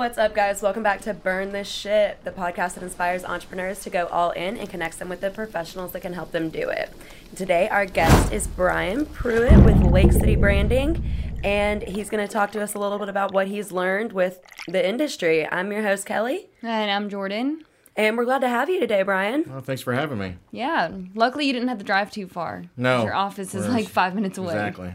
What's up, guys? Welcome back to Burn This Ship, the podcast that inspires entrepreneurs to go all in and connects them with the professionals that can help them do it. Today, our guest is Brian Pruitt with Lake City Branding, and he's going to talk to us a little bit about what he's learned with the industry. I'm your host, Kelly, And I'm Jordan. And we're glad to have you today, Brian. Well, thanks for having me. Yeah. Luckily, you didn't have to drive too far. No, Your office is like five minutes away. Exactly.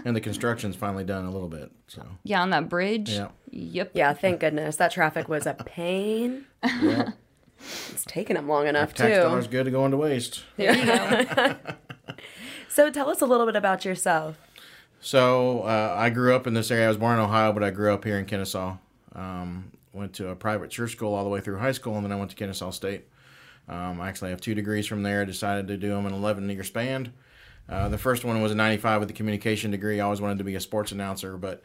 and the construction's finally done a little bit. So Yeah, on that bridge. Yeah. Yep. Yeah, thank goodness. That traffic was a pain. yeah, It's taken them long enough, tax too. dollars good to go into waste. There you go. So tell us a little bit about yourself. So uh, I grew up in this area. I was born in Ohio, but I grew up here in Kennesaw. Um, went to a private church school all the way through high school, and then I went to Kennesaw State. Um, I actually have two degrees from there. I decided to do them in an 11 year span. Uh, the first one was a 95 with a communication degree. I always wanted to be a sports announcer, but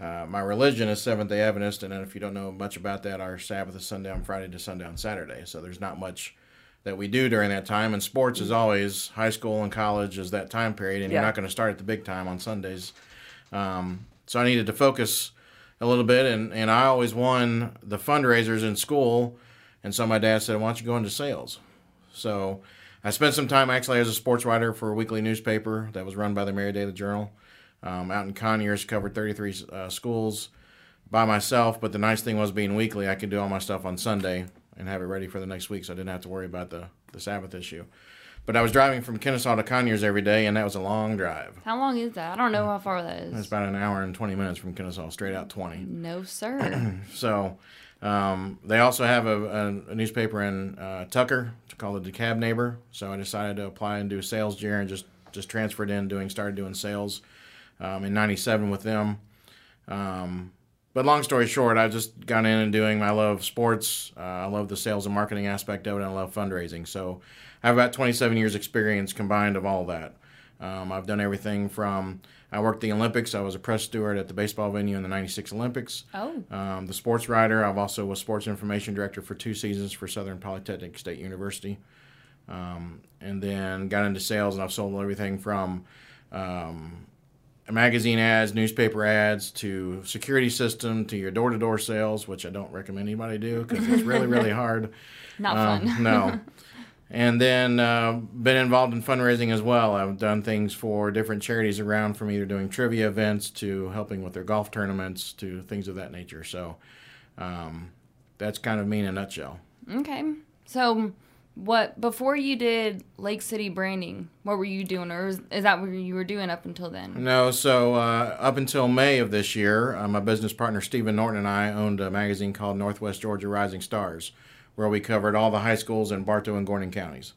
uh, my religion is Seventh day Adventist, and if you don't know much about that, our Sabbath is sundown Friday to sundown Saturday. So there's not much that we do during that time. And sports is always high school and college is that time period, and Yeah. you're not going to start at the big time on Sundays. Um, so I needed to focus a little bit, and, and I always won the fundraisers in school. And so my dad said, Why don't you go into sales? So I spent some time actually as a sports writer for a weekly newspaper that was run by the Marietta Daily Journal. Um, out in Conyers, covered 33 uh, schools by myself. But the nice thing was being weekly, I could do all my stuff on Sunday and have it ready for the next week, so I didn't have to worry about the, the Sabbath issue. But I was driving from Kennesaw to Conyers every day, and that was a long drive. How long is that? I don't know how far that is. It's about an hour and 20 minutes from Kennesaw, straight out 20. No, sir. So um, they also have a, a, a newspaper in uh, Tucker called the DeKalb Neighbor. So I decided to apply and do sales year and just just transferred in, doing started doing sales um, in '97 with them. Um, but long story short, I've just got in and doing. I love sports. Uh, I love the sales and marketing aspect of it. And I love fundraising. So I have about 27 years experience combined of all that. Um, I've done everything from I worked the Olympics. I was a press steward at the baseball venue in the '96 Olympics. oh. Um, the sports writer. I've also was sports information director for two seasons for Southern Polytechnic State University, um, and then got into sales and I've sold everything from um, magazine ads, newspaper ads, to security system, to your door to door sales, which I don't recommend anybody do because it's really really hard. Not Um, fun. no. And then uh, been involved in fundraising as well. I've done things for different charities around, from either doing trivia events to helping with their golf tournaments to things of that nature. So um, that's kind of me in a nutshell. Okay. So, what before you did Lake City branding? What were you doing, or is, is that what you were doing up until then? No, so uh, up until May of this year, uh, my business partner Stephen Norton and I owned a magazine called Northwest Georgia Rising Stars, where we covered all the high schools in Bartow and Gordon counties.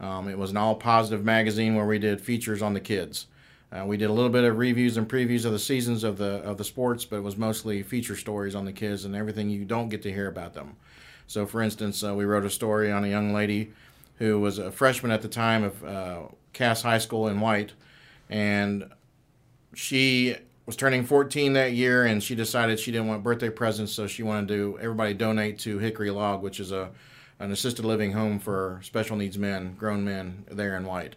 Um, it was an all positive magazine where we did features on the kids. Uh, we did a little bit of reviews and previews of the seasons of the of the sports, but it was mostly feature stories on the kids and everything you don't get to hear about them. So, for instance, uh, we wrote a story on a young lady who was a freshman at the time of uh, Cass High School in White, and she was turning 14 that year and she decided she didn't want birthday presents so she wanted to everybody donate to hickory log which is a an assisted living home for special needs men grown men there in white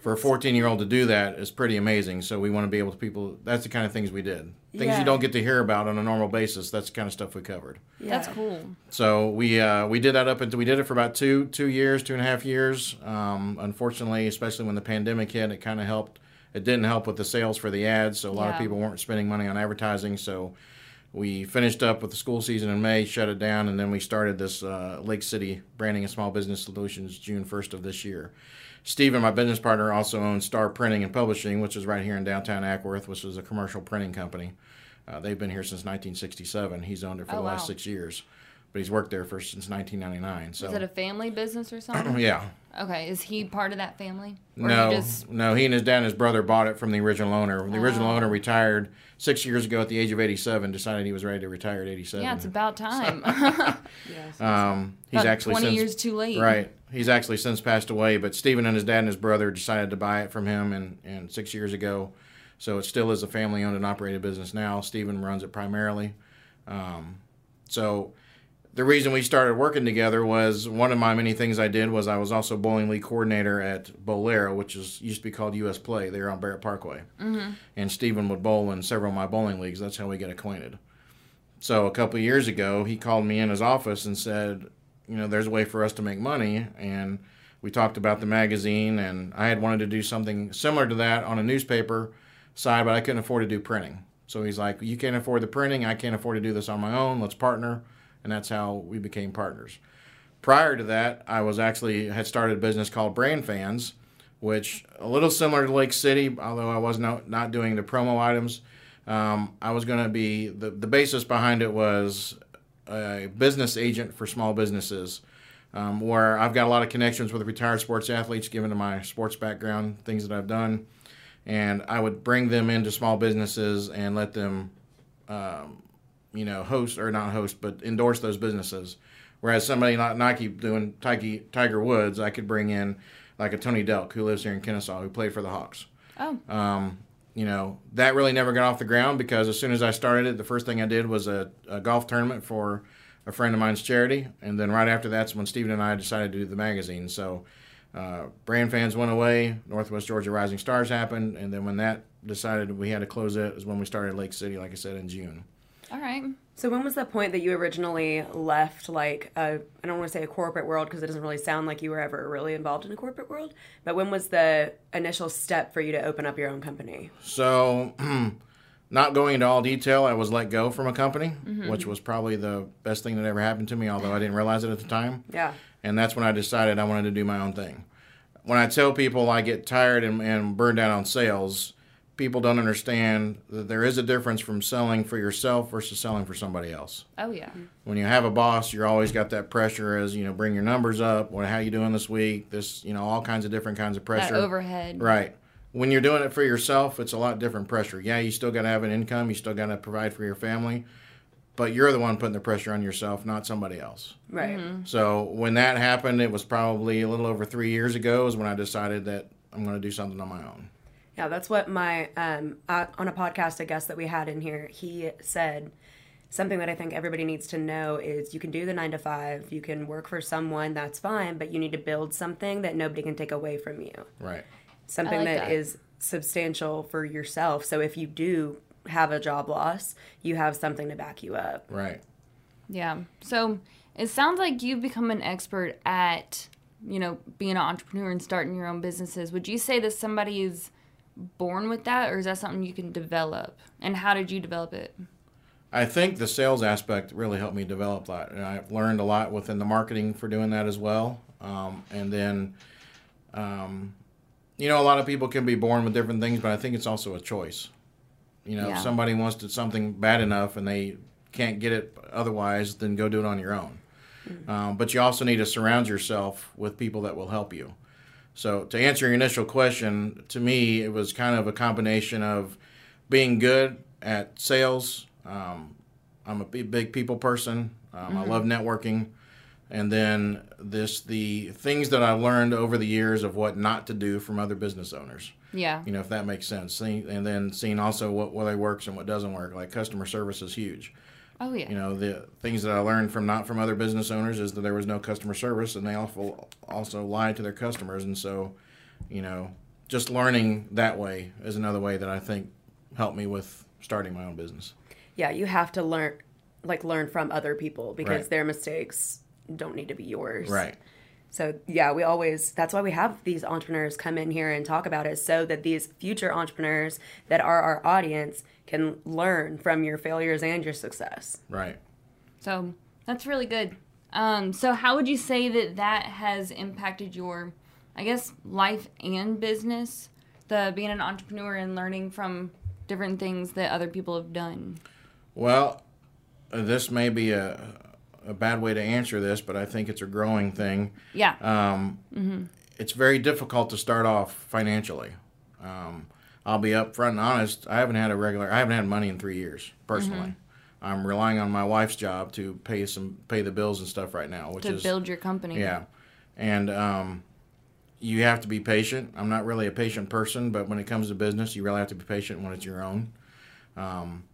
for a 14 year old to do that is pretty amazing so we want to be able to people that's the kind of things we did things Yeah. you don't get to hear about on a normal basis that's the kind of stuff we covered Yeah. That's cool. so we uh, we did that up until we did it for about two two years, two and a half years. Um, unfortunately, especially when the pandemic hit, it kind of helped. It didn't help with the sales for the ads, so a lot of people weren't spending money on advertising. So we finished up with the school season in May, shut it down, and then we started this uh, Lake City Branding and Small Business Solutions June first of this year. Stephen, my business partner, also owns Star Printing and Publishing, which is right here in downtown Acworth, which is a commercial printing company. Uh, they've been here since 1967. He's owned it for Oh, the last wow. six years, but he's worked there for since 1999. So Is it a family business or something? yeah, okay. Is he part of that family? Or no, He just, no. He and his dad and his brother bought it from the original owner. The original Oh. owner retired six years ago at the age of 87. Decided he was ready to retire at 87. yeah, it's about time. Yes. um, he's About actually 20 since, years too late. Right. He's actually since passed away, but Stephen and his dad and his brother decided to buy it from him and, and six years ago. So it still is a family owned and operated business now. Stephen runs it primarily. Um, so the reason we started working together was one of my many things I did was I was also bowling league coordinator at Bowlero, which is used to be called US Play. They were on Barrett Parkway, mm-hmm. and Stephen would bowl in several of my bowling leagues. That's how we get acquainted. So a couple of years ago, he called me in his office and said, you know, there's a way for us to make money. And we talked about the magazine, and I had wanted to do something similar to that on a newspaper side, but I couldn't afford to do printing. So he's like, you can't afford the printing. I can't afford to do this on my own. Let's partner. And that's how we became partners. Prior to that, I was actually had started a business called Brand Fans, which a little similar to Lake City, although I was not not doing the promo items. Um, I was going to be the the basis behind it was a business agent for small businesses, um, where I've got a lot of connections with retired sports athletes, given to my sports background, things that I've done, and I would bring them into small businesses and let them, um, you know, host or not host, but endorse those businesses. Whereas somebody like Nike doing Tiger, Tiger Woods, I could bring in like a Tony Delk who lives here in Kennesaw who played for the Hawks. Oh. Um, you know, that really never got off the ground because as soon as I started it, the first thing I did was a, a golf tournament for a friend of mine's charity. And then right after that's when Stephen and I decided to do the magazine. So uh, brand fans went away, Northwest Georgia Rising Stars happened. And then when that decided we had to close it is when we started Lake City, like I said, in June. All right. So when was the point that you originally left like a I don't want to say a corporate world because it doesn't really sound like you were ever really involved in a corporate world, but when was the initial step for you to open up your own company? So, not going into all detail, I was let go from a company, mm-hmm. which was probably the best thing that ever happened to me, although I didn't realize it at the time. Yeah. And that's when I decided I wanted to do my own thing. When I tell people I get tired and, and burned out on sales, people don't understand that there is a difference from selling for yourself versus selling for somebody else. Oh yeah. Mm-hmm. When you have a boss, you're always got that pressure as, you know, bring your numbers up, what how you doing this week, this, you know, all kinds of different kinds of pressure. That overhead. Right. When you're doing it for yourself, it's a lot different pressure. Yeah, you still got to have an income, you still got to provide for your family, but you're the one putting the pressure on yourself, not somebody else. Right. Mm-hmm. So when that happened, it was probably a little over three years ago, is when I decided that I'm going to do something on my own. Yeah, that's what my um uh, on a podcast a guest that we had in here, he said something that I think everybody needs to know is you can do the 9 to 5, you can work for someone, that's fine, but you need to build something that nobody can take away from you. Right. Something like that that. is substantial for yourself. So if you do have a job loss, you have something to back you up. Right. Yeah. So it sounds like you've become an expert at, you know, being an entrepreneur and starting your own businesses. Would you say that somebody is born with that or is that something you can develop? And how did you develop it? I think the sales aspect really helped me develop that. And I've learned a lot within the marketing for doing that as well. Um, and then, um, you know, a lot of people can be born with different things, but I think it's also a choice. You know, Yeah. if somebody wants to something bad enough and they can't get it otherwise, then go do it on your own. Um, but you also need to surround yourself with people that will help you. So, to answer your initial question, to me, it was kind of a combination of being good at sales. Um, I'm a big, people person. Um, I love networking, and then this the things that I learned over the years of what not to do from other business owners. Yeah. You know, if that makes sense. And then seeing also what what works and what doesn't work. Like customer service is huge. Oh yeah. You know, the things that I learned from not from other business owners is that there was no customer service, and they also also lied to their customers, and so, you know, just learning that way is another way that I think helped me with starting my own business. Yeah, you have to learn like learn from other people because Right. their mistakes don't need to be yours. Right. So yeah, we always that's why we have these entrepreneurs come in here and talk about it so that these future entrepreneurs that are our audience can learn from your failures and your success. Right. So that's really good. Um, so how would you say that that has impacted your, I guess, life and business? The being an entrepreneur and learning from different things that other people have done. Well, uh, this may be a a bad way to answer this, but I think it's a growing thing. Yeah. um, it's very difficult to start off financially. Um, I'll be upfront and honest. I haven't had a regular. I haven't had money in three years personally. I'm relying on my wife's job to pay some pay the bills and stuff right now, which to is build your company. yeah, and um, you have to be patient. I'm not really a patient person, but when it comes to business, you really have to be patient when it's your own. Um,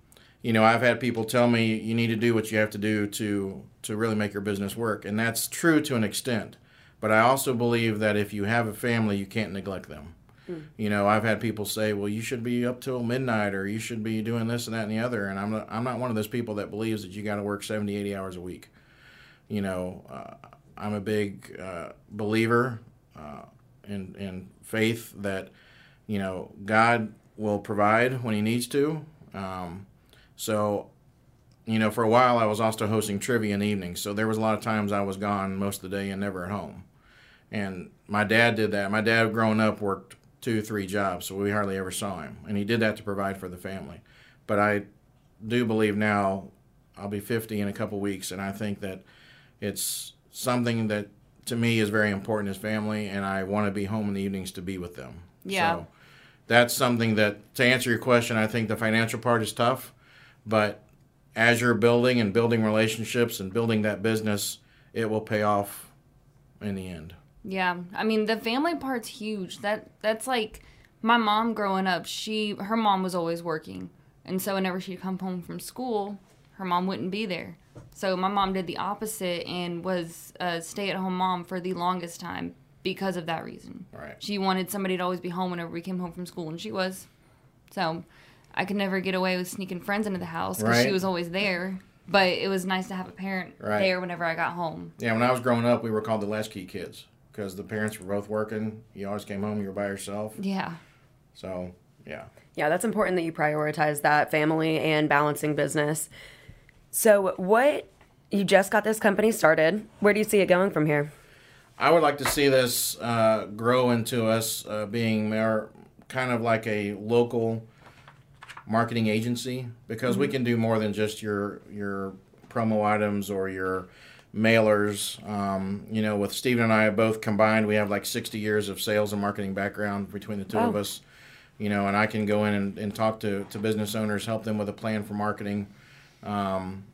you know, I've had people tell me you need to do what you have to do to to really make your business work, and that's true to an extent. But I also believe that if you have a family, you can't neglect them. You know, I've had people say, "Well, you should be up till midnight, or you should be doing this and that and the other." And I'm not, I'm not one of those people that believes that you got to work 70, 80 hours a week. You know, uh, I'm a big uh, believer uh, in in faith that you know God will provide when He needs to. Um, so, you know, for a while I was also hosting trivia in the evenings. So there was a lot of times I was gone most of the day and never at home. And my dad did that. My dad, growing up, worked two, three jobs, so we hardly ever saw him. And he did that to provide for the family. But I do believe now I'll be 50 in a couple weeks, and I think that it's something that to me is very important as family, and I want to be home in the evenings to be with them. Yeah. So that's something that, to answer your question, I think the financial part is tough, but as you're building and building relationships and building that business, it will pay off in the end. Yeah, I mean the family part's huge. That that's like my mom growing up. She her mom was always working, and so whenever she'd come home from school, her mom wouldn't be there. So my mom did the opposite and was a stay-at-home mom for the longest time because of that reason. Right. She wanted somebody to always be home whenever we came home from school, and she was. So I could never get away with sneaking friends into the house because she was always there. But it was nice to have a parent Right. there whenever I got home. Yeah, when I was growing up, we were called the latchkey kids because the parents were both working. You always came home, you were by yourself. Yeah. So, yeah. Yeah, that's important that you prioritize that family and balancing business. So, what you just got this company started. Where do you see it going from here? I would like to see this uh, grow into us uh, being more kind of like a local marketing agency because we can do more than just your your promo items or your mailers. Um, you know, with Stephen and I both combined, we have like 60 years of sales and marketing background between the two of us. You know, and I can go in and, and talk to, to business owners, help them with a plan for marketing. Um,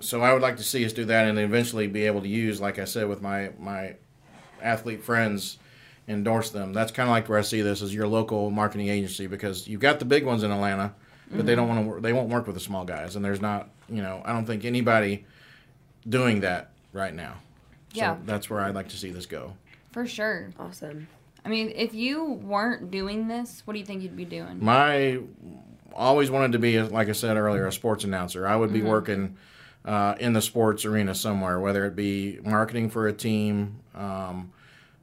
so I would like to see us do that and eventually be able to use, like I said, with my my athlete friends, endorse them. That's kind of like where I see this as your local marketing agency because you've got the big ones in Atlanta, but they don't want to. work They won't work with the small guys, and there's not. You know, I don't think anybody doing that right now. Yeah. So that's where I'd like to see this go. For sure. Awesome. I mean, if you weren't doing this, what do you think you'd be doing? My always wanted to be, like I said earlier, a sports announcer. I would be working uh, in the sports arena somewhere, whether it be marketing for a team, um,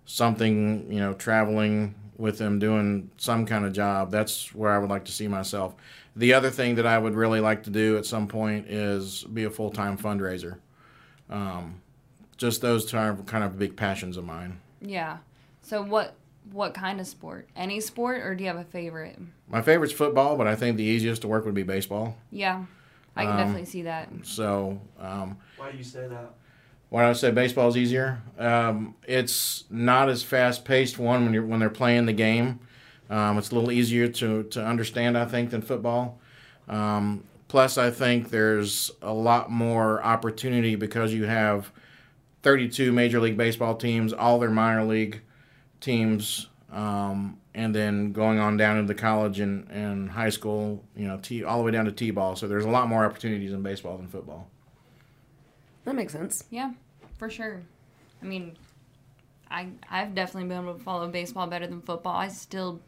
something, you know, traveling with them, doing some kind of job. That's where I would like to see myself. The other thing that I would really like to do at some point is be a full time fundraiser. Um, just those two are kind of big passions of mine. Yeah. So what what kind of sport? Any sport or do you have a favorite? My favorite's football, but I think the easiest to work would be baseball. Yeah. I can Um, definitely see that. So, um, Why do you say that? why do I say baseball is easier? Um, it's not as fast paced. One when you're when they're playing the game, um, it's a little easier to to understand. I think than football. Um, plus, I think there's a lot more opportunity because you have 32 major league baseball teams, all their minor league teams, um, and then going on down into the college and, and high school, you know, t- all the way down to t-ball. So there's a lot more opportunities in baseball than football. That makes sense. Yeah, for sure. I mean, I I've definitely been able to follow baseball better than football. I still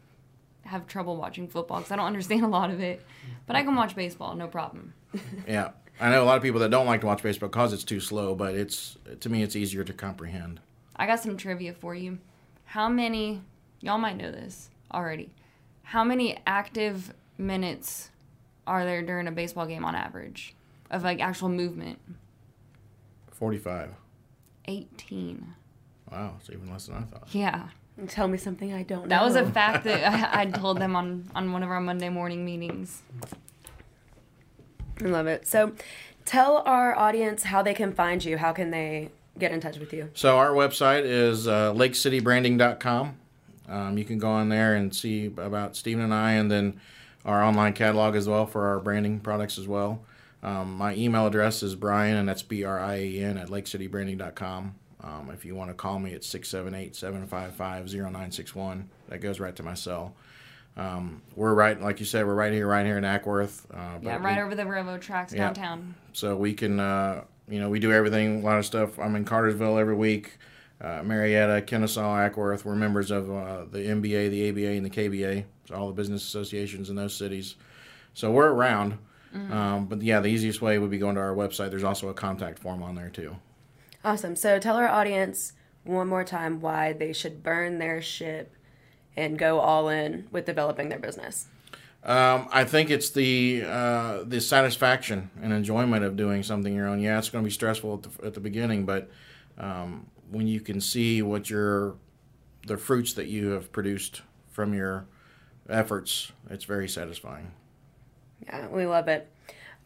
have trouble watching football because I don't understand a lot of it, but I can watch baseball, no problem. Yeah, I know a lot of people that don't like to watch baseball because it's too slow, but it's to me it's easier to comprehend. I got some trivia for you. How many, y'all might know this already, how many active minutes are there during a baseball game on average of like actual movement? Forty-five. 18. Wow, it's even less than I thought. Yeah. Tell me something I don't know. That was a fact that I, I told them on, on one of our Monday morning meetings. I love it. So, tell our audience how they can find you. How can they get in touch with you? So our website is uh, lakecitybranding.com. Um, you can go on there and see about Stephen and I, and then our online catalog as well for our branding products as well. Um, my email address is Brian, and that's B R I A N at lakecitybranding.com. Um, if you want to call me at 678 755 0961, that goes right to my cell. Um, we're right, like you said, we're right here, right here in Acworth. Uh, Yeah, right we- over the railroad tracks Yeah. downtown. so we can uh, you know we do everything a lot of stuff i'm in cartersville every week uh, Marietta, Kennesaw, Acworth. We're members of uh, the MBA, the ABA, and the KBA, so all the business associations in those cities. So we're around. Um, but yeah, the easiest way would be going to our website. There's also a contact form on there too. Awesome. So tell our audience one more time why they should burn their ship and go all in with developing their business. Um, I think it's the uh, the satisfaction and enjoyment of doing something your own. Yeah, it's going to be stressful at the, at the beginning, but um, when you can see what your the fruits that you have produced from your efforts, it's very satisfying. Yeah, we love it.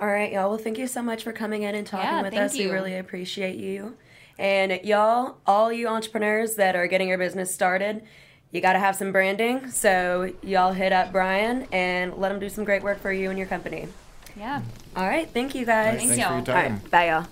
All right, y'all. Well, thank you so much for coming in and talking Yeah, with thank us. We really appreciate you. And y'all, all you entrepreneurs that are getting your business started, you got to have some branding. So y'all hit up Brian and let him do some great work for you and your company. Yeah. All right, thank you guys. Thanks, Thanks for y'all. your time. right, bye, y'all.